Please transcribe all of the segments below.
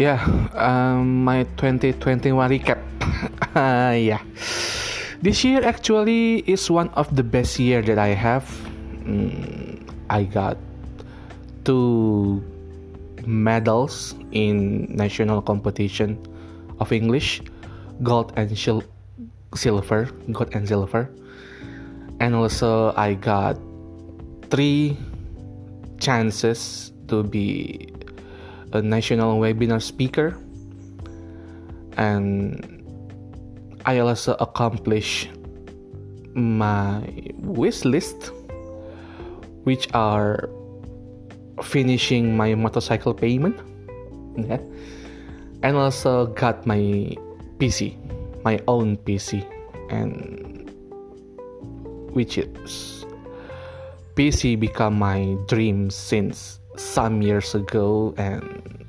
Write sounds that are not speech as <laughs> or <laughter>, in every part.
yeah, um, my 2021 recap. uh, <laughs> yeah, this year actually is one of the best year that I have. Mm, I got two medals in national competition of English, gold and silver, gold and silver, and also I got three chances to be a national webinar speaker and I also accomplished my wish list which are finishing my motorcycle payment yeah, and also got my PC my own PC and which is PC become my dream since some years ago and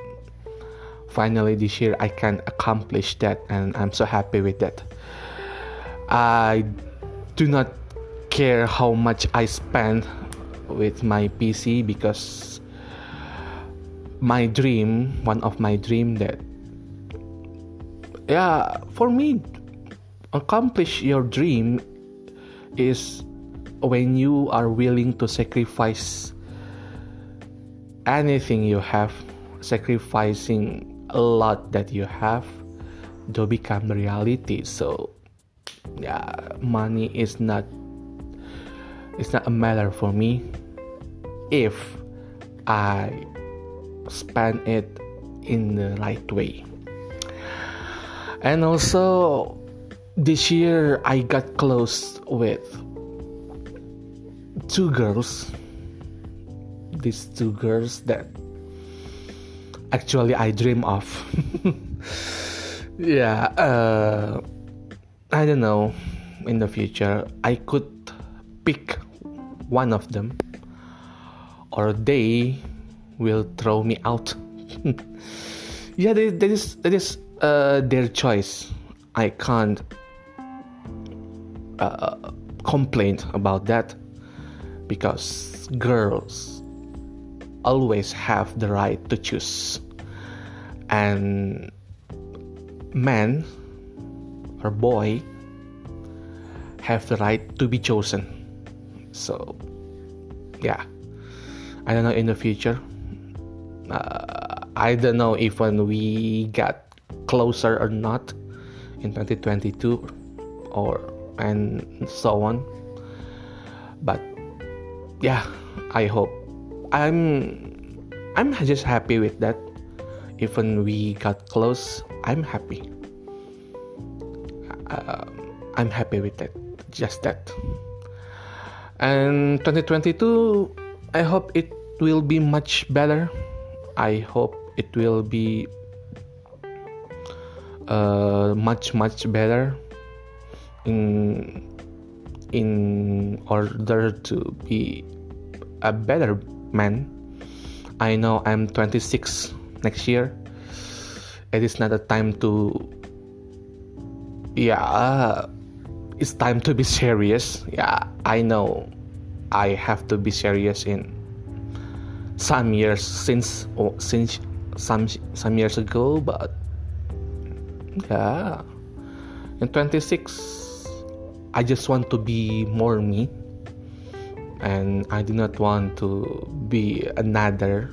finally this year I can accomplish that and I'm so happy with that. I do not care how much I spend with my PC because my dream, one of my dream that yeah, for me accomplish your dream is when you are willing to sacrifice anything you have, sacrificing a lot that you have to become reality. So, yeah, money is not it's not a matter for me if I spend it in the right way. And also, this year I got close with two girls these two girls that actually I dream of. <laughs> yeah, uh, I don't know. In the future, I could pick one of them, or they will throw me out. <laughs> yeah, that is that is uh, their choice. I can't uh, complain about that because girls always have the right to choose. And man or boy have the right to be chosen. So, yeah. I don't know in the future. Uh, I don't know if when we got closer or not in 2022 or and so on. But yeah, I hope I'm I'm just happy with that. Even we got close, I'm happy. Uh, I'm happy with that. Just that. And 2022, I hope it will be much better. I hope it will be uh, much much better in in order to be a better man. I know I'm 26 next year. It is not a time to. Yeah, it's time to be serious. Yeah, I know I have to be serious in some years since oh, since some some years ago, but yeah, in 26, I just want to be more me and I do not want to be another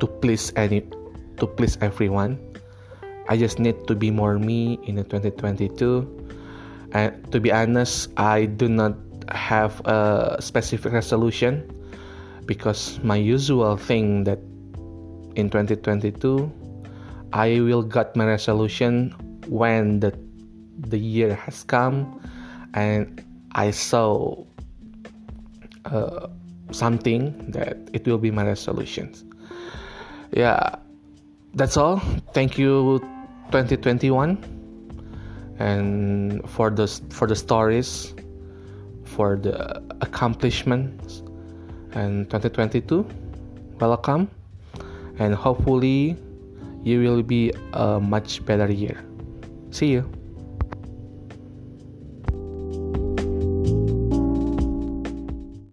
to please any to please everyone. I just need to be more me in 2022. And to be honest, I do not have a specific resolution because my usual thing that in 2022 I will get my resolution when the the year has come and I saw uh, something that it will be my resolutions. Yeah that's all. Thank you 2021 and for the for the stories for the accomplishments. And 2022 welcome. And hopefully you will be a much better year. See you